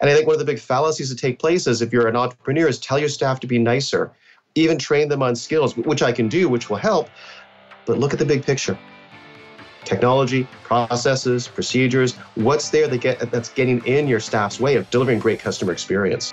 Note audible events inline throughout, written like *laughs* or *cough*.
And I think one of the big fallacies that take place is if you're an entrepreneur is tell your staff to be nicer, even train them on skills, which I can do, which will help. But look at the big picture. Technology, processes, procedures, what's there that get, that's getting in your staff's way of delivering great customer experience?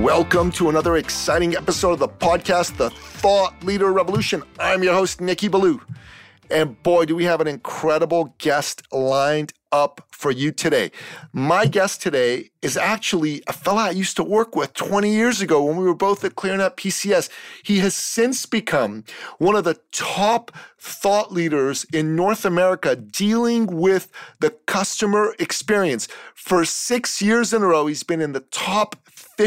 Welcome to another exciting episode of the podcast, The Thought Leader Revolution. I'm your host, Nikki Ballou. And boy, do we have an incredible guest lined up for you today. My guest today is actually a fella I used to work with 20 years ago when we were both at ClearNet PCS. He has since become one of the top thought leaders in North America dealing with the customer experience. For six years in a row, he's been in the top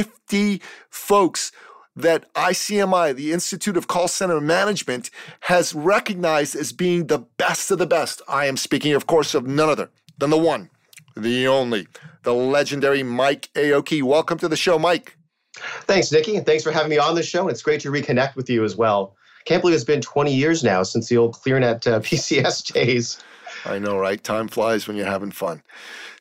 50 folks that ICMI, the Institute of Call Center Management, has recognized as being the best of the best. I am speaking, of course, of none other than the one, the only, the legendary Mike Aoki. Welcome to the show, Mike. Thanks, Nikki. And thanks for having me on the show. It's great to reconnect with you as well. Can't believe it's been 20 years now since the old ClearNet uh, *laughs* PCS days. I know, right? Time flies when you're having fun.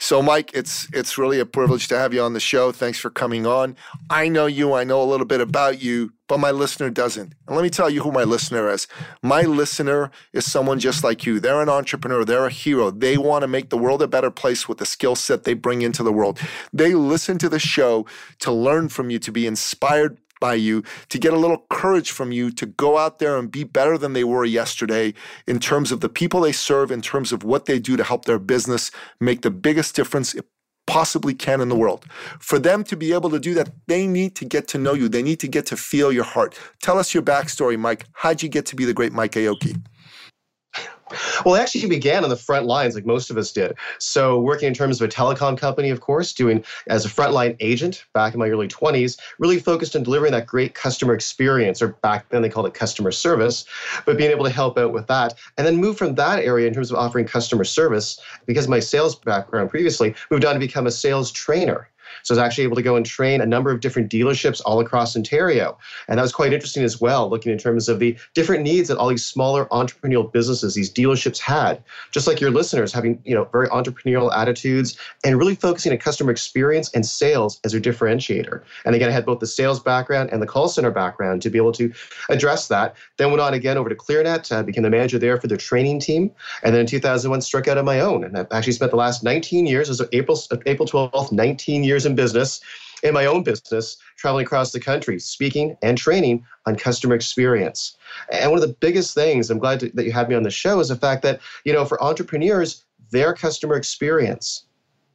So, Mike, it's it's really a privilege to have you on the show. Thanks for coming on. I know you. I know a little bit about you, but my listener doesn't. And let me tell you who my listener is. My listener is someone just like you. They're an entrepreneur. They're a hero. They want to make the world a better place with the skill set they bring into the world. They listen to the show to learn from you, to be inspired by you, to get a little courage from you to go out there and be better than they were yesterday in terms of the people they serve, in terms of what they do to help their business make the biggest difference it possibly can in the world. For them to be able to do that, they need to get to know you. They need to get to feel your heart. Tell us your backstory, Mike. How'd you get to be the great Mike Aoki? Well, actually began on the front lines, like most of us did. So, working in terms of a telecom company, of course, doing as a frontline agent back in my early 20s, really focused on delivering that great customer experience, or back then they called it customer service, but being able to help out with that. And then move from that area in terms of offering customer service, because my sales background previously, moved on to become a sales trainer. So I was actually able to go and train a number of different dealerships all across Ontario. And that was quite interesting as well, looking in terms of the different needs that all these smaller entrepreneurial businesses, these dealerships had. Just like your listeners having, you know, very entrepreneurial attitudes and really focusing on customer experience and sales as their differentiator. And again, I had both the sales background and the call center background to be able to address that. Then went on again over to ClearNet, uh, became the manager there for their training team. And then in 2001, struck out on my own. And I've actually spent the last 19 years, as of April, April 12th, 19 years in business, in my own business, traveling across the country, speaking and training on customer experience. And one of the biggest things, I'm glad to, that you had me on the show, is the fact that, you know, for entrepreneurs, their customer experience,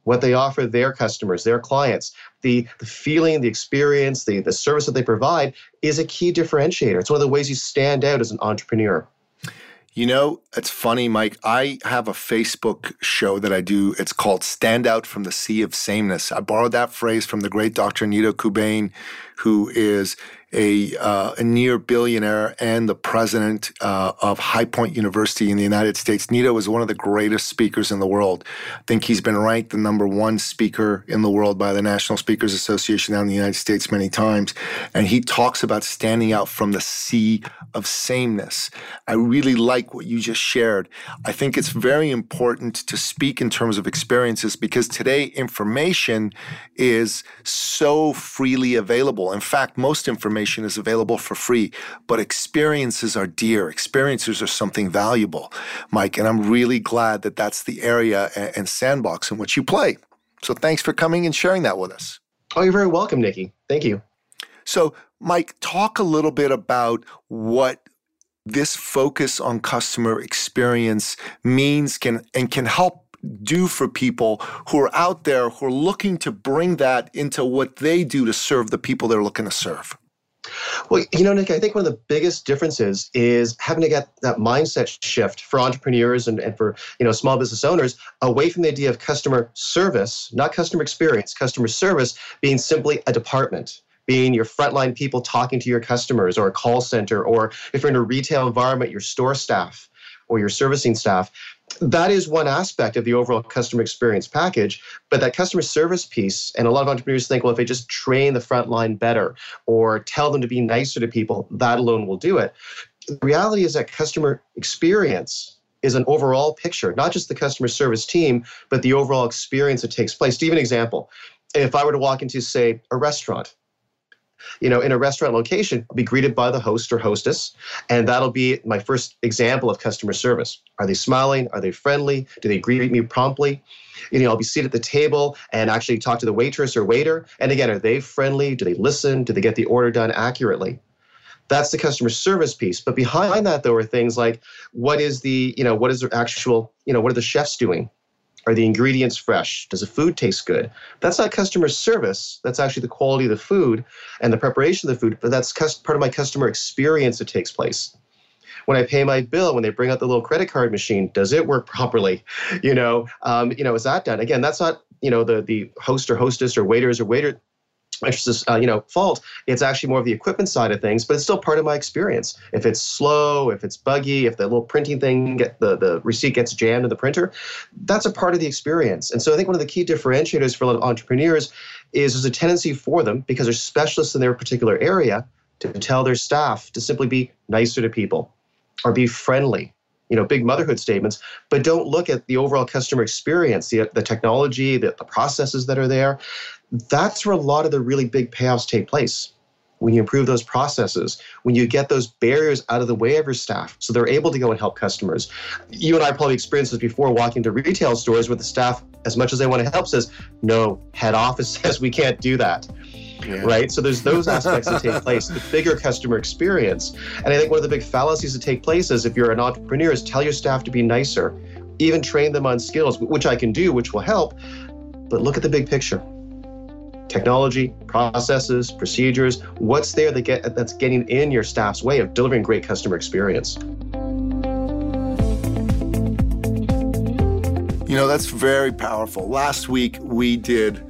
what they offer their customers, their clients, the, the feeling, the experience, the, the service that they provide is a key differentiator. It's one of the ways you stand out as an entrepreneur. You know, it's funny, Mike. I have a Facebook show that I do. It's called Stand Out from the Sea of Sameness. I borrowed that phrase from the great Dr. Nido Qubein, who is a, uh, a near billionaire and the president uh, of High Point University in the United States. Nido is one of the greatest speakers in the world. I think he's been ranked the number one speaker in the world by the National Speakers Association down in the United States many times. And he talks about standing out from the sea of sameness. I really like what you just shared. I think it's very important to speak in terms of experiences because today information is so freely available. In fact, most information information is available for free, but experiences are dear. Experiences are something valuable, Mike. And I'm really glad that that's the area and sandbox in which you play. So thanks for coming and sharing that with us. Oh, you're very welcome, Nikki. Thank you. So, Mike, talk a little bit about what this focus on customer experience means can and can help do for people who are out there who are looking to bring that into what they do to serve the people they're looking to serve. Well, you know, Nick, I think one of the biggest differences is having to get that mindset shift for entrepreneurs and, and for you know small business owners away from the idea of customer service, not customer experience, customer service being simply a department being your frontline people talking to your customers or a call center, or if you're in a retail environment, your store staff or your servicing staff. That is one aspect of the overall customer experience package. But that customer service piece, and a lot of entrepreneurs think, well, if they just train the front line better or tell them to be nicer to people, that alone will do it. The reality is that customer experience is an overall picture, not just the customer service team, but the overall experience that takes place. To give an example, if I were to walk into, say, a restaurant, you know, in a restaurant location, be greeted by the host or hostess. And that'll be my first example of customer service. Are they smiling? Are they friendly? Do they greet me promptly? You know, I'll be seated at the table and actually talk to the waitress or waiter. And again, are they friendly? Do they listen? Do they get the order done accurately? That's the customer service piece. But behind that, though, are things like what is the, you know, what is the actual, you know, what are the chefs doing? Are the ingredients fresh? Does the food taste good? That's not customer service. That's actually the quality of the food and the preparation of the food, but that's part of my customer experience that takes place. When I pay my bill, when they bring out the little credit card machine, does it work *laughs* properly? You know, um, you know, is that done? Again, that's not you know the the host or hostess or waiters or waiter uh, you know, fault. It's actually more of the equipment side of things, but it's still part of my experience. If it's slow, if it's buggy, if the little printing thing, get the, the receipt gets jammed in the printer, that's a part of the experience. And so I think one of the key differentiators for a lot of entrepreneurs is there's a tendency for them, because they're specialists in their particular area, to tell their staff to simply be nicer to people or be friendly you know big motherhood statements but don't look at the overall customer experience the, the technology the, the processes that are there that's where a lot of the really big payoffs take place when you improve those processes, when you get those barriers out of the way of your staff so they're able to go and help customers. You and I probably experienced this before walking to retail stores where the staff, as much as they want to help, says, no, head office *laughs* says we can't do that. Yeah. Right? So there's those *laughs* aspects that take place, the bigger customer experience. And I think one of the big fallacies that take place is if you're an entrepreneur, is tell your staff to be nicer, even train them on skills, which I can do, which will help. But look at the big picture technology, processes, procedures, what's there that get, that's getting in your staff's way of delivering great customer experience. You know, that's very powerful. Last week we did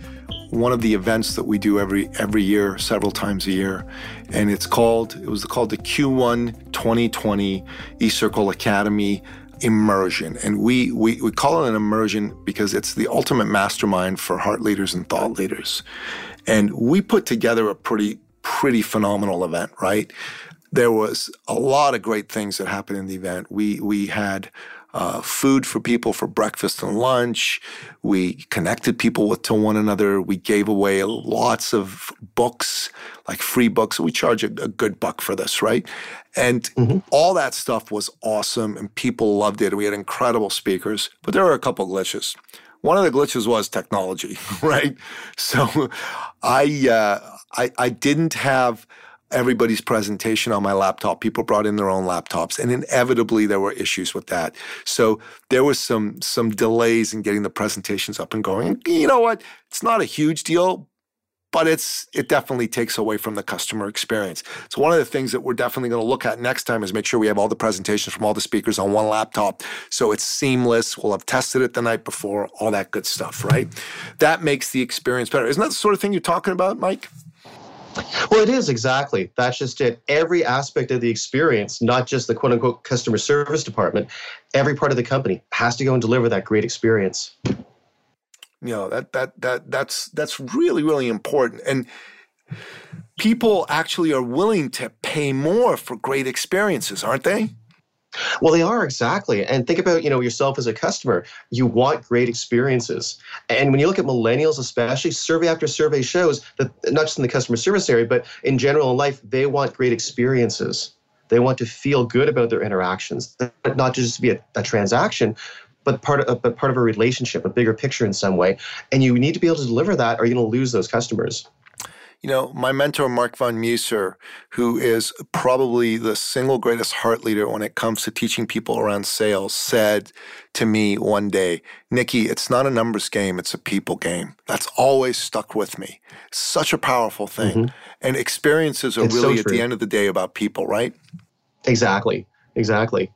one of the events that we do every every year, several times a year, and it's called it was called the Q1 2020 eCircle Academy immersion. And we, we, we call it an immersion because it's the ultimate mastermind for heart leaders and thought leaders. And we put together a pretty, pretty phenomenal event, right? There was a lot of great things that happened in the event. We, we had uh, food for people for breakfast and lunch. We connected people with to one another. We gave away lots of books, like free books. We charge a, a good buck for this, right? And mm-hmm. all that stuff was awesome, and people loved it. We had incredible speakers, but there were a couple glitches. One of the glitches was technology, *laughs* right? So I uh, I, I didn't have everybody's presentation on my laptop. People brought in their own laptops, and inevitably there were issues with that. So there was some some delays in getting the presentations up and going. You know what? It's not a huge deal, but it's it definitely takes away from the customer experience. So one of the things that we're definitely going to look at next time is make sure we have all the presentations from all the speakers on one laptop so it's seamless. We'll have tested it the night before, all that good stuff, right? That makes the experience better. Isn't that the sort of thing you're talking about, Mike? Well, it is exactly. That's just it. Every aspect of the experience, not just the quote unquote customer service department, every part of the company has to go and deliver that great experience. You know, that that that that's that's really, really important. And people actually are willing to pay more for great experiences, aren't they? Well, they are exactly. And think about, you know, yourself as a customer. You want great experiences. And when you look at millennials especially, survey after survey shows that not just in the customer service area, but in general in life, they want great experiences. They want to feel good about their interactions, not just to be a, a transaction, but part of but part of a relationship, a bigger picture in some way. And you need to be able to deliver that, or you're going to lose those customers. You know, my mentor, Mark von Muser, who is probably the single greatest heart leader when it comes to teaching people around sales, said to me one day, Nikki, it's not a numbers game, it's a people game. That's always stuck with me. Such a powerful thing. Mm-hmm. And experiences are it's really, so at the end of the day, about people, right? Exactly. Exactly.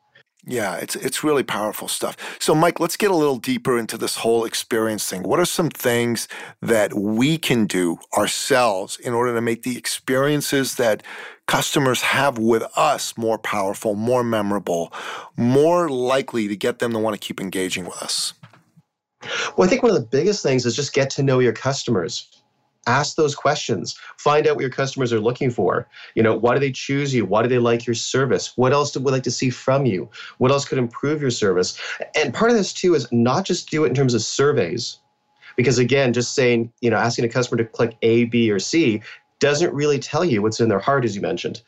Yeah, it's it's really powerful stuff. So Mike, let's get a little deeper into this whole experience thing. What are some things that we can do ourselves in order to make the experiences that customers have with us more powerful, more memorable, more likely to get them to want to keep engaging with us? Well, I think one of the biggest things is just get to know your customers ask those questions. Find out what your customers are looking for. You know why do they choose you? Why do they like your service? What else do we like to see from you? What else could improve your service? And part of this too is not just do it in terms of surveys. Because again just saying you know asking a customer to click a b or c doesn't really tell you what's in their heart as you mentioned.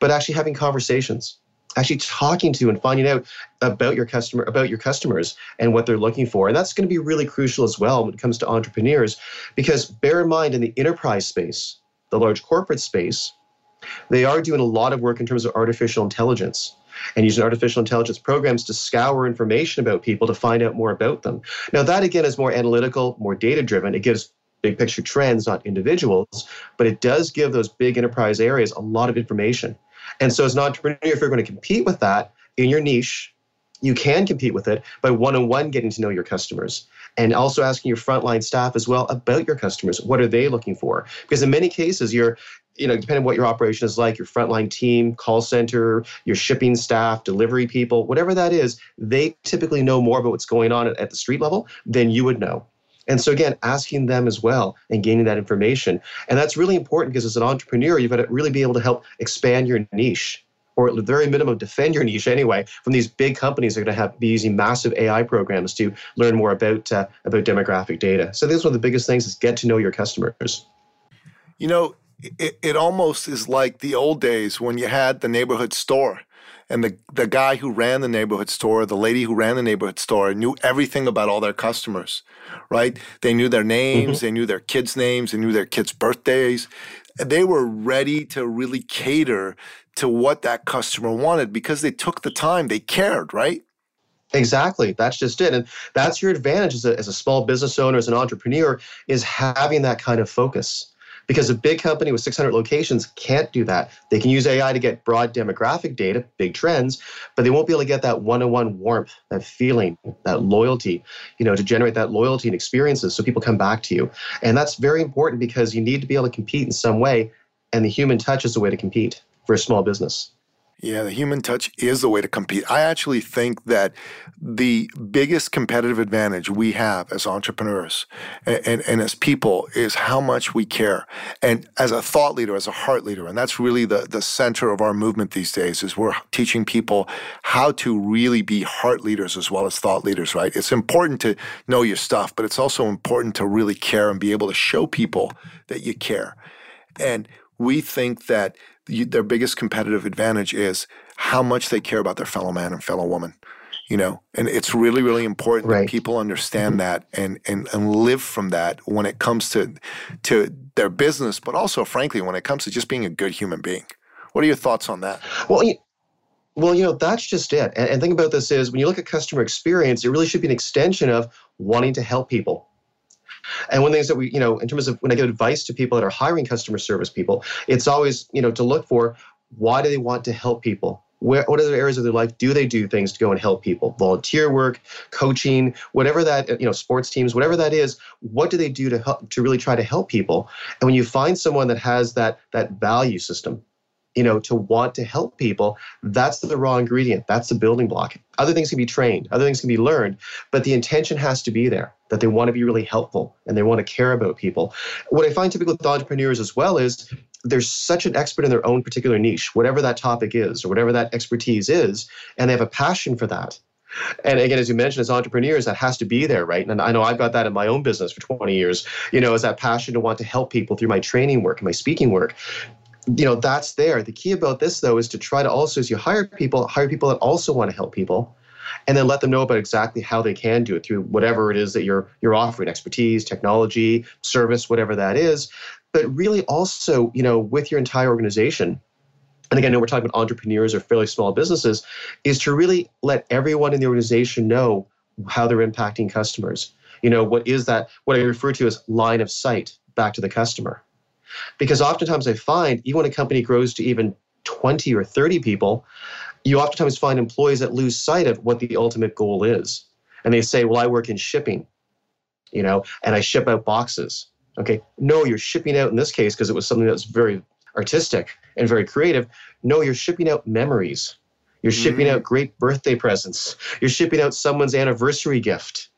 But actually having conversations actually talking to and finding out about your customer about your customers and what they're looking for. And that's going to be really crucial as well when it comes to entrepreneurs because bear in mind in the enterprise space the large corporate space they are doing a lot of work in terms of artificial intelligence and using artificial intelligence programs to scour information about people to find out more about them. Now that again is more analytical more data driven it gives big picture trends not individuals but it does give those big enterprise areas a lot of information and so, as an entrepreneur, if you're going to compete with that in your niche, you can compete with it by one on one getting to know your customers and also asking your frontline staff as well about your customers. What are they looking for? Because in many cases, you're you know, depending on what your operation is like, your frontline team, call center, your shipping staff, delivery people, whatever that is, they typically know more about what's going on at the street level than you would know. And so, again, asking them as well and gaining that information. And that's really important because as an entrepreneur, you've got to really be able to help expand your niche or at the very minimum defend your niche anyway from these big companies that are going to have be using massive AI programs to learn more about uh, about demographic data. So this is one of the biggest things is get to know your customers. You know, it, it almost is like the old days when you had the neighborhood store and the the guy who ran the neighborhood store, the lady who ran the neighborhood store knew everything about all their customers, right? They knew their names, mm-hmm. they knew their kids' names, they knew their kids' birthdays. They were ready to really cater to what that customer wanted because they took the time, they cared, right? Exactly. That's just it. And that's your advantage as a, as a small business owner, as an entrepreneur, is having that kind of focus because a big company with 600 locations can't do that. They can use AI to get broad demographic data, big trends, but they won't be able to get that one-on-one warmth, that feeling, that loyalty, you know, to generate that loyalty and experiences so people come back to you. And that's very important because you need to be able to compete in some way, and the human touch is a way to compete for a small business. Yeah, the human touch is the way to compete. I actually think that the biggest competitive advantage we have as entrepreneurs and, and, and, as people is how much we care. And as a thought leader, as a heart leader, and that's really the, the center of our movement these days is we're teaching people how to really be heart leaders as well as thought leaders, right? It's important to know your stuff, but it's also important to really care and be able to show people that you care. And we think that their biggest competitive advantage is how much they care about their fellow man and fellow woman you know? And it's really really important right. that people understand mm-hmm. that and, and and live from that when it comes to to their business but also frankly when it comes to just being a good human being. What are your thoughts on that? Well you, well you know that's just it. And, and think about this is when you look at customer experience it really should be an extension of wanting to help people and one of the things that we, you know, in terms of when I give advice to people that are hiring customer service people, it's always, you know, to look for why do they want to help people? Where, what other areas of their life do they do things to go and help people? Volunteer work, coaching, whatever that, you know, sports teams, whatever that is. What do they do to help to really try to help people? And when you find someone that has that that value system, you know, to want to help people, that's the raw ingredient. That's the building block. Other things can be trained, other things can be learned, but the intention has to be there that they want to be really helpful and they want to care about people. What I find typical with entrepreneurs as well is they're such an expert in their own particular niche, whatever that topic is or whatever that expertise is, and they have a passion for that. And again, as you mentioned, as entrepreneurs, that has to be there, right? And I know I've got that in my own business for 20 years, you know, is that passion to want to help people through my training work and my speaking work you know that's there the key about this though is to try to also as you hire people hire people that also want to help people and then let them know about exactly how they can do it through whatever it is that you're you're offering expertise technology service whatever that is but really also, you know, with your entire organization. And again, I know we're talking about entrepreneurs or fairly small businesses, is to really let everyone in the organization know how they're impacting customers. You know, what is that, what I refer to as line of sight back to the customer. Because oftentimes I find, even when a company grows to even 20 or 30 people, you oftentimes find employees that lose sight of what the ultimate goal is. And they say, well, I work in shipping, you know, and I ship out boxes. Okay. No, you're shipping out in this case because it was something that was very artistic and very creative. No, you're shipping out memories. You're shipping mm. out great birthday presents. You're shipping out someone's anniversary gift.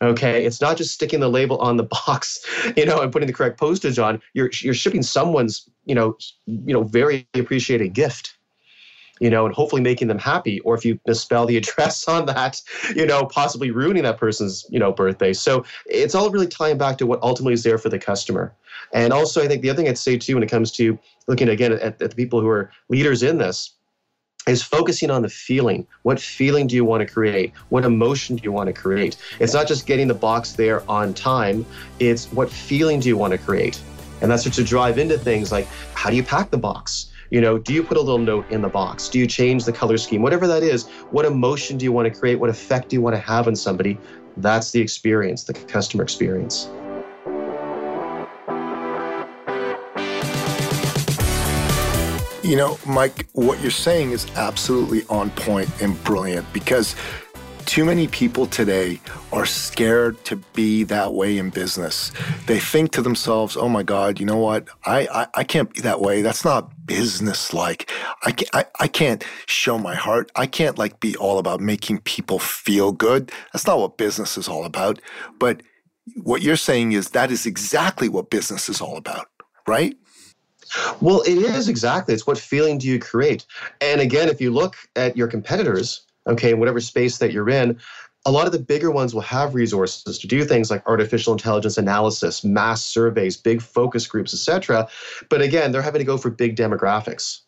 Okay, it's not just sticking the label on the *laughs* box, you know, and putting the correct postage on. You're you're shipping someone's, you know, you know, very appreciated gift you know, and hopefully making them happy. Or if you misspell the *laughs* address on that, you know, possibly ruining that person's, you know, birthday. So it's all really tying back to what ultimately is there for the customer. And also, I think the other thing I'd say too, when it comes to looking again at, at the people who are leaders in this, is focusing on the feeling. What feeling do you want to create? What emotion do you want to create? It's not just getting the box there on time, it's what feeling do you want to create? And that's what to drive into things like how do you pack the box? You know, do you put a little note in the box? Do you change the color scheme? Whatever that is, what emotion do you want to create? What effect do you want to have on somebody? That's the experience, the customer experience. You know, Mike, what you're saying is absolutely on point and brilliant because too many people today are scared to be that way in business. They think to themselves, oh my God, you know what? I, I, I can't be that way. That's not business like. I I, I can't show my heart. I can't like be all about making people feel good. That's not what business is all about. But what you're saying is that is exactly what business is all about, right? Well, it is exactly. It's what feeling do you create? And again, if you look at your competitors, okay, in whatever space that you're in, a lot of the bigger ones will have resources to do things like artificial intelligence analysis, mass surveys, big focus groups, etc. But again, they're having to go for big demographics.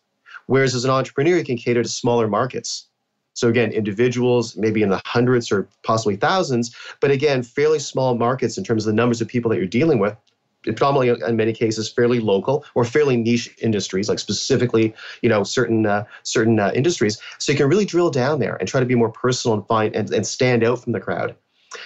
Whereas as an entrepreneur, you can cater to smaller markets. So again, individuals, maybe in the hundreds or possibly thousands, but again, fairly small markets in terms of the numbers of people that you're dealing with predominantly in many cases fairly local or fairly niche industries like specifically you know certain uh, certain uh, industries. So you can really drill down there and try to be more personal and find and, and stand out from the crowd.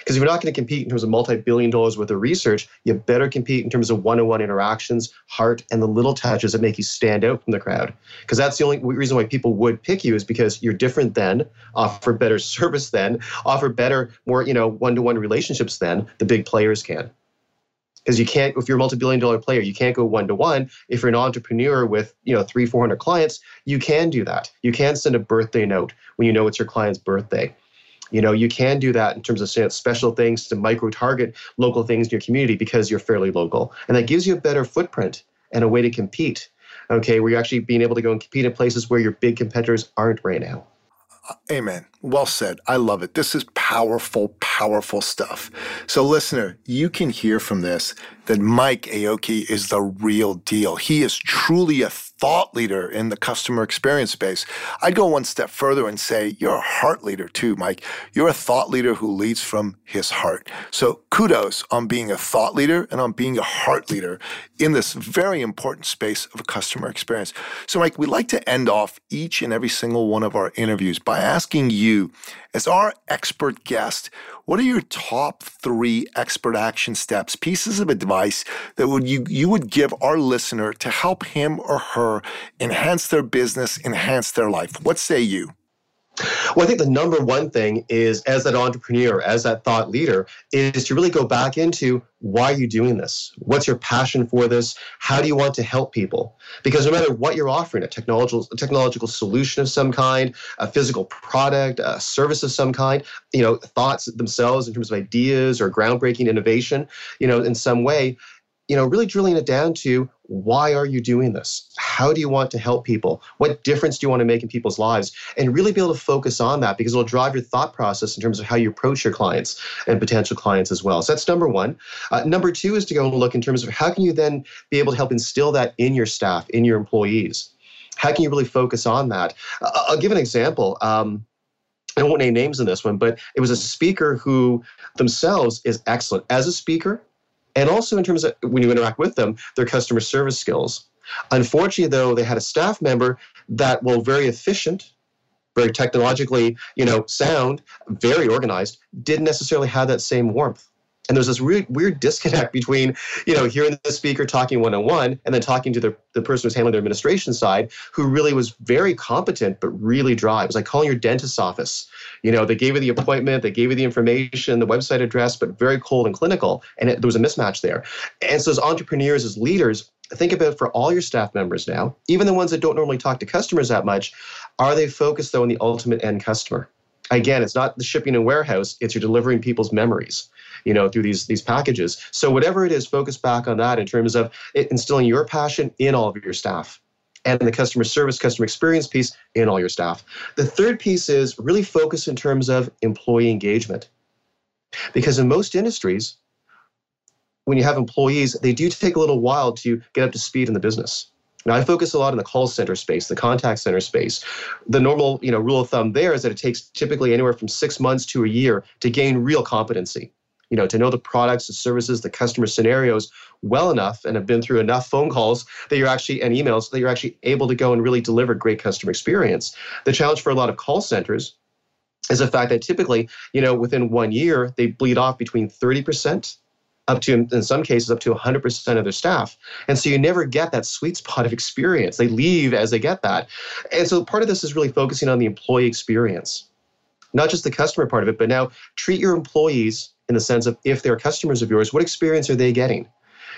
Because if you're not going to compete in terms of multi-billion dollars worth of research you better compete in terms of one-on-one interactions heart and the little touches that make you stand out from the crowd. Because that's the only reason why people would pick you is because you're different than offer better *laughs* service than offer better more you know one-to-one relationships than the big players can because you can't if you're a multi-billion dollar player you can't go one to one if you're an entrepreneur with you know three 400 clients you can do that. You can send a birthday note when you know it's your client's birthday. You know you can do that in terms of special things to micro target local things in your community because you're fairly local. And that gives you a better footprint and a way to compete okay where you're actually being able to go and compete in places where your big competitors aren't right now Amen. Well said. I love it. This is powerful, powerful stuff. So, listener, you can hear from this that Mike Aoki is the real deal. He is truly a thought leader in the customer experience space. I'd go one step further and say you're a heart leader too, Mike. You're a thought leader who leads from his heart. So kudos on being a thought leader and on being a heart leader in this very important space of a customer experience. So, Mike, we like to end off each and every single one of our interviews by asking you, as our expert guest, what are your top three expert action steps, pieces of advice that would you, you would give our listener to help him or her enhance their business, enhance their life? What say you? Well, I think the number one thing is, as that entrepreneur, as that thought leader, is to really go back into why are you doing this? What's your passion for this? How do you want to help people? Because no matter what you're offering, a technological, a technological solution of some kind, a physical product, a service of some kind, you know, thoughts themselves in terms of ideas or groundbreaking innovation, you know, in some way, you know, really drilling it down to why are you doing this? How do you want to help people? What difference do you want to make in people's lives? And really be able to focus on that because it'll drive your thought process in terms of how you approach your clients and potential clients as well. So that's number one. Uh, number two is to go and look in terms of how can you then be able to help instill that in your staff, in your employees? How can you really focus on that? Uh, I'll give an example. Um, I won't name names in this one, but it was a speaker who themselves is excellent as a speaker and also in terms of when you interact with them, their customer service skills. Unfortunately, though, they had a staff member that, while very efficient, very technologically, you know, sound, very organized, didn't necessarily have that same warmth. And there's this weird, weird disconnect between, you know, hearing the speaker talking one on one and then talking to the, the person who's handling their administration side, who really was very competent but really dry. It was like calling your dentist's office. You know, they gave you the appointment, they gave you the information, the website address, but very cold and clinical. And it, there was a mismatch there. And so, as entrepreneurs, as leaders, think about for all your staff members now, even the ones that don't normally talk to customers that much, are they focused though on the ultimate end customer? Again, it's not the shipping and warehouse, it's you're delivering people's memories you know, through these these packages. So whatever it is, focus back on that in terms of instilling your passion in all of your staff and the customer service, customer experience piece in all your staff. The third piece is really focus in terms of employee engagement. Because in most industries, when you have employees, they do take a little while to get up to speed in the business. Now, I focus a lot in the call center space, the contact center space. The normal, you know, rule of thumb there is that it takes typically anywhere from six months to a year to gain real competency you know, to know the products, the services, the customer scenarios well enough and have been through enough phone calls that you're actually and emails that you're actually able to go and really deliver great customer experience. The challenge for a lot of call centers is the fact that typically, you know, within one year, they bleed off between 30% up to, in some cases, up to 100% of their staff. And so you never get that sweet spot of experience. They leave as they get that. And so part of this is really focusing on the employee experience, not just the customer part of it, but now treat your employees in the sense of if they're customers of yours, what experience are they getting?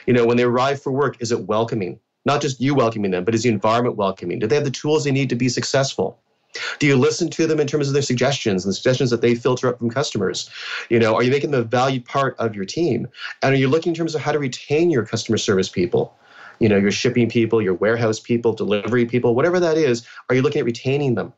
You know, when they arrive for work, is it welcoming? Not just you welcoming them, but is the environment welcoming? Do they have the tools they need to be successful? Do you listen to them in terms of their suggestions and the suggestions that they filter up from customers? You know, are you making them a valued part of your team? And are you looking in terms of how to retain your customer service people? You know, your shipping people, your warehouse people, delivery people, whatever that is, are you looking at retaining them?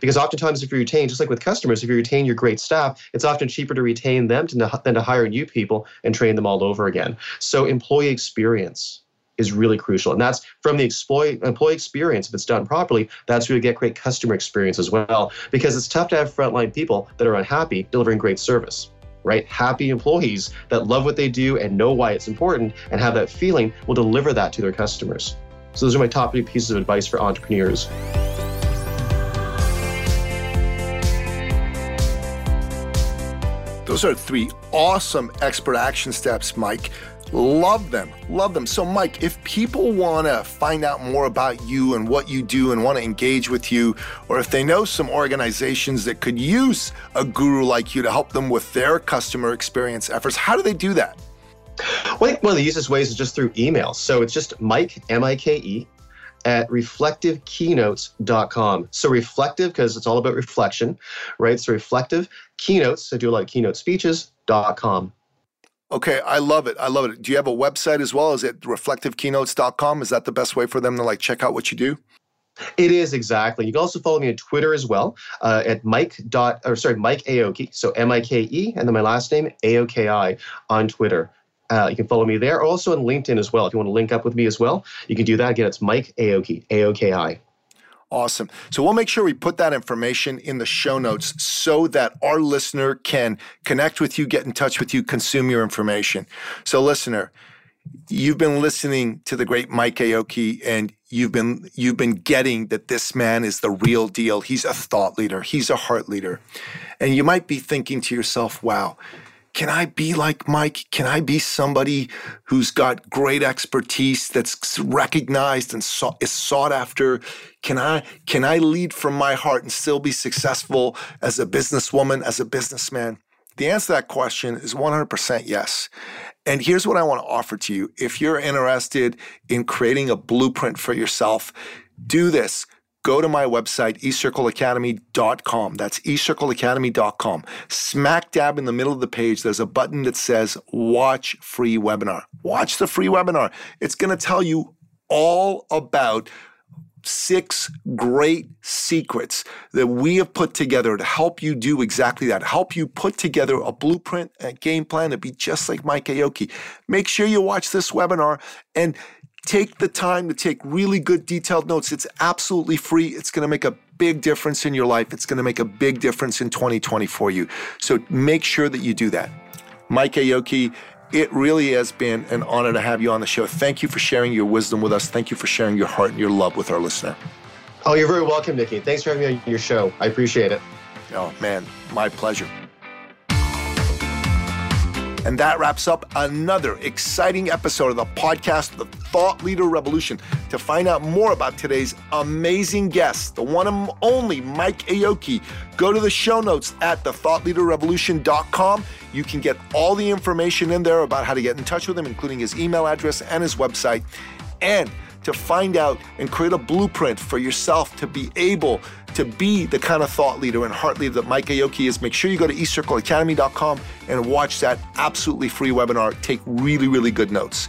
Because oftentimes, if you retain, just like with customers, if you retain your great staff, it's often cheaper to retain them than to hire new people and train them all over again. So, employee experience is really crucial. And that's from the employee, employee experience. If it's done properly, that's where you get great customer experience as well. Because it's tough to have frontline people that are unhappy delivering great service right? Happy employees that love what they do and know why it's important and have that feeling will deliver that to their customers. So, those are my top three pieces of advice for entrepreneurs. Those are three awesome expert action steps, Mike. Love them. Love them. So, Mike, if people want to find out more about you and what you do and want to engage with you, or if they know some organizations that could use a guru like you to help them with their customer experience efforts, how do they do that? Well, one of the easiest ways is just through email. So it's just Mike, M I K E, at reflectivekeynotes.com. So reflective, because it's all about reflection, right? So reflective keynotes, I do a lot of keynote speeches.com. Okay, I love it. I love it. Do you have a website as well? Is it reflectivekeynotes.com? Is that the best way for them to like check out what you do? It is exactly. You can also follow me on Twitter as well uh, at Mike dot or sorry Mike Aoki. So M I K E and then my last name A O K I on Twitter. Uh, you can follow me there. Also on LinkedIn as well. If you want to link up with me as well, you can do that. Again, it's Mike Aoki, A O K I. Awesome. So we'll make sure we put that information in the show notes so that our listener can connect with you, get in touch with you, consume your information. So, listener, you've been listening to the great Mike Aoki and you've been you've been getting that this man is the real deal. He's a thought leader, he's a heart leader. And you might be thinking to yourself, wow, can I be like Mike? Can I be somebody who's got great expertise that's recognized and sought, is sought after? Can I can I lead from my heart and still be successful as a businesswoman, as a businessman? The answer to that question is 100% yes. And here's what I want to offer to you. If you're interested in creating a blueprint for yourself, do this go to my website, eCircleacademy.com. That's eCircleacademy.com. Smack dab in the middle of the page, there's a button that says Watch Free Webinar. Watch the free webinar. It's going to tell you all about six great secrets that we have put together to help you do exactly that, help you put together a blueprint, a game plan to be just like Mike Aoki. Make sure you watch this webinar and Take the time to take really good detailed notes. It's absolutely free. It's going to make a big difference in your life. It's going to make a big difference in 2020 for you. So make sure that you do that. Mike Aoki, it really has been an honor to have you on the show. Thank you for sharing your wisdom with us. Thank you for sharing your heart and your love with our listener. Oh, you're very welcome, Nikki. Thanks for having me on your show. I appreciate it. Oh, man, my pleasure. And that wraps up another exciting episode of the podcast, The Thought Leader Revolution. To find out more about today's amazing guest, the one and only Mike Aoki, go to the show notes at thethoughtleaderrevolution.com. You can get all the information in there about how to get in touch with him, including his email address and his website. And to find out and create a blueprint for yourself to be able to be the kind of thought leader and heart leader that Mike Aoki is, make sure you go to eCircleacademy.com and watch that absolutely free webinar. Take really, really good notes.